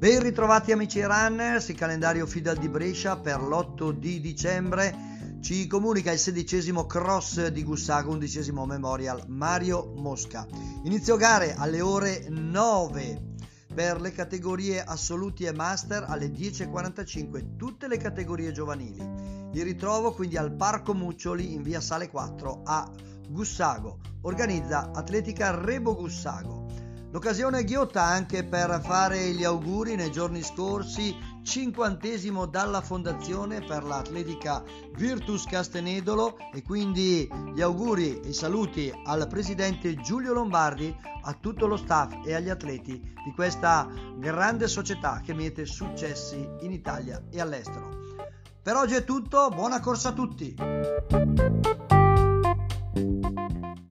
Ben ritrovati amici runners, il calendario Fidal di Brescia per l'8 di dicembre ci comunica il sedicesimo cross di Gussago, undicesimo memorial Mario Mosca. Inizio gare alle ore 9 per le categorie assoluti e master alle 10.45, tutte le categorie giovanili. Il ritrovo quindi al Parco Muccioli in via Sale 4 a Gussago. Organizza Atletica Rebo Gussago. L'occasione ghiotta anche per fare gli auguri nei giorni scorsi, cinquantesimo dalla fondazione per l'atletica Virtus Castenedolo e quindi gli auguri e i saluti al presidente Giulio Lombardi, a tutto lo staff e agli atleti di questa grande società che miete successi in Italia e all'estero. Per oggi è tutto, buona corsa a tutti!